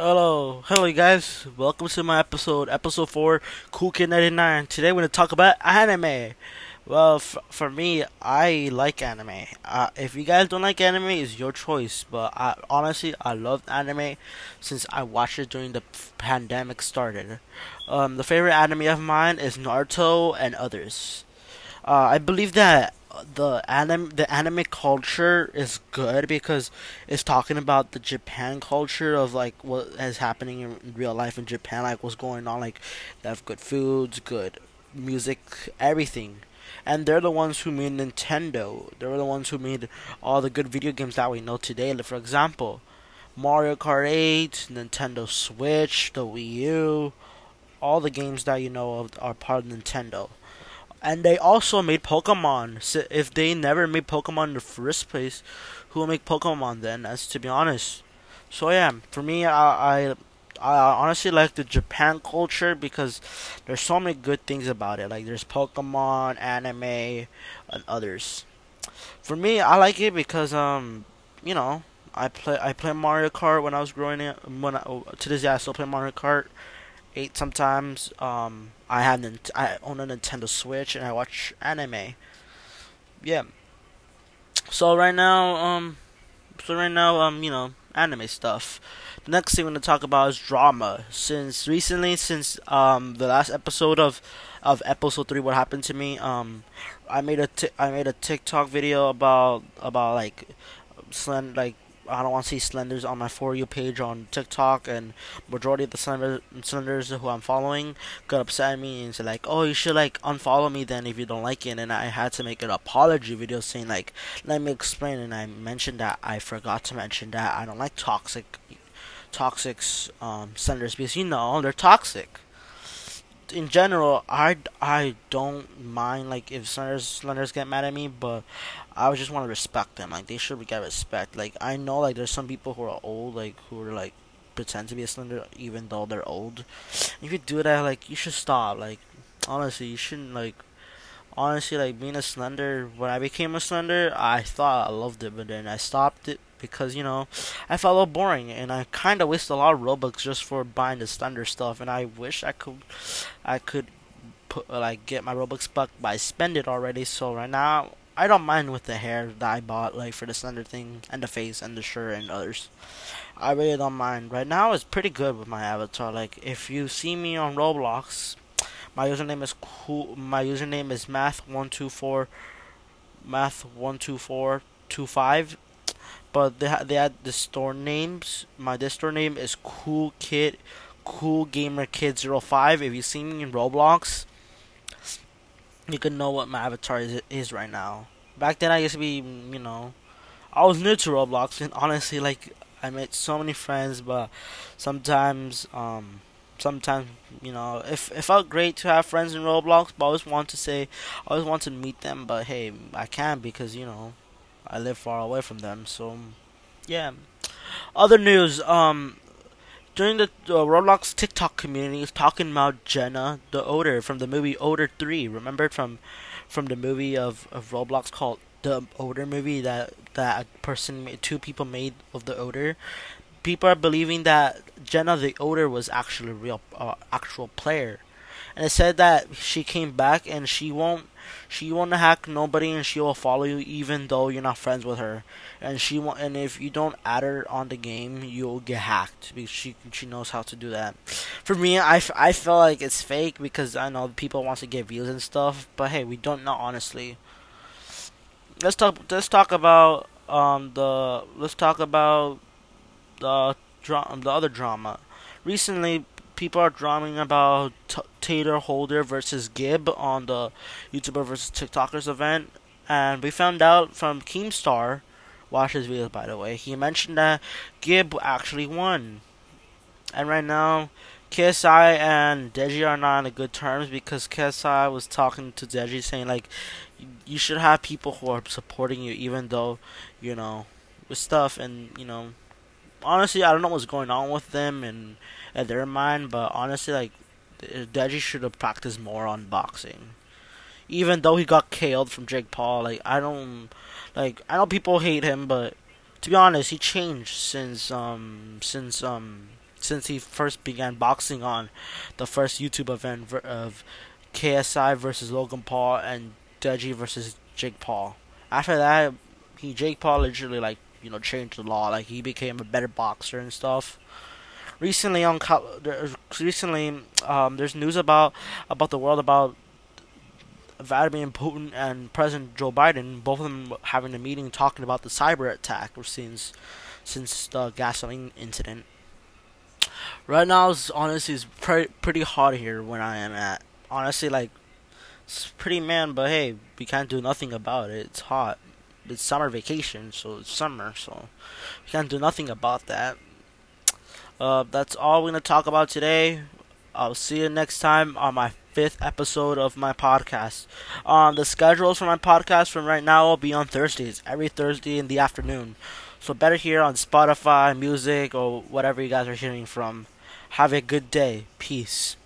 Hello, hello, guys. Welcome to my episode, episode four, Cool Kid ninety nine. Today we're gonna talk about anime. Well, f- for me, I like anime. Uh, if you guys don't like anime, it's your choice. But I, honestly, I love anime since I watched it during the pandemic started. Um, the favorite anime of mine is Naruto and others. Uh, I believe that the anime the anime culture is good because it's talking about the Japan culture of like what is happening in real life in Japan, like what's going on, like they have good foods, good music, everything. And they're the ones who made Nintendo. They're the ones who made all the good video games that we know today. Like for example, Mario Kart 8, Nintendo Switch, the Wii U, all the games that you know of are part of Nintendo and they also made Pokemon. So if they never made Pokemon in the first place, who will make Pokemon then? As to be honest. So yeah, for me, I, I I honestly like the Japan culture because there's so many good things about it. Like there's Pokemon, anime, and others. For me, I like it because um, you know, I play I play Mario Kart when I was growing up. When I, to this day, I still play Mario Kart eight sometimes. Um, I have I own a Nintendo Switch and I watch anime. Yeah. So right now, um, so right now, um, you know, anime stuff. The next thing we're gonna talk about is drama. Since recently, since um the last episode of of episode three, what happened to me, um, I made a t- I made a TikTok video about about like, slend like I don't want to see Slenders on my For You page on TikTok, and majority of the Slender, Slenders who I'm following got upset at me and said like, "Oh, you should like unfollow me then if you don't like it." And I had to make an apology video saying like, "Let me explain." And I mentioned that I forgot to mention that I don't like toxic, toxic um, Slenders because you know they're toxic in general, I, I don't mind like if Slenders Slenders get mad at me, but I just want to respect them. Like they should get respect. Like I know like there's some people who are old, like who are like pretend to be a Slender even though they're old. If you do that, like you should stop. Like honestly, you shouldn't like. Honestly, like being a Slender, when I became a Slender, I thought I loved it, but then I stopped it because you know I felt a little boring and I kind of wasted a lot of robux just for buying this thunder stuff and I wish I could I could put like get my robux back but I spend it already so right now I don't mind with the hair that I bought like for the thunder thing and the face and the shirt and others. I really don't mind. Right now it's pretty good with my avatar. Like if you see me on Roblox my username is cool my username is math124 math12425 but they had they had the store names. My the store name is Cool Kid, Cool Gamer Kid 05. If you see me in Roblox, you can know what my avatar is, is right now. Back then, I used to be, you know, I was new to Roblox, and honestly, like I met so many friends, but sometimes, um, sometimes you know, if it felt great to have friends in Roblox, but I always want to say, I always want to meet them, but hey, I can't because you know, I live far away from them, so yeah. Other news, um, during the uh, Roblox TikTok community is talking about Jenna the Oder from the movie Oder Three. Remember from from the movie of, of Roblox called the Oder movie that that person made, two people made of the Oder. People are believing that Jenna the Oder was actually a real uh, actual player, and it said that she came back and she won't she won't hack nobody and she will follow you even though you're not friends with her. And she won't and if you don't add her on the game, you'll get hacked because she she knows how to do that. For me, I, I feel like it's fake because I know people want to get views and stuff, but hey, we don't know honestly. Let's talk let's talk about um the let's talk about the dra- the other drama. Recently, people are drumming about T- Tayler Holder versus Gib on the YouTuber versus TikTokers event, and we found out from Keemstar, watch his videos by the way, he mentioned that Gib actually won. And right now, KSI and Deji are not on good terms because KSI was talking to Deji saying like, you should have people who are supporting you even though, you know, with stuff and you know honestly, I don't know what's going on with them and, their mind, but honestly, like, Deji should have practiced more on boxing. Even though he got killed from Jake Paul, like, I don't, like, I know people hate him, but to be honest, he changed since, um, since, um, since he first began boxing on the first YouTube event of KSI versus Logan Paul and Deji versus Jake Paul. After that, he Jake Paul literally like you know changed the law. Like he became a better boxer and stuff. Recently on recently um, there's news about about the world about Vladimir Putin and President Joe Biden, both of them having a meeting talking about the cyber attack we've since the gasoline incident. Right now, it's, honestly, it's pretty pretty hot here when I am at. Honestly, like it's pretty man, but hey, we can't do nothing about it. It's hot. It's summer vacation, so it's summer, so we can't do nothing about that. Uh, that's all we're gonna talk about today. I'll see you next time on my fifth episode of my podcast. Um, the schedules for my podcast from right now will be on Thursdays, every Thursday in the afternoon. So better here on Spotify, music, or whatever you guys are hearing from. Have a good day. Peace.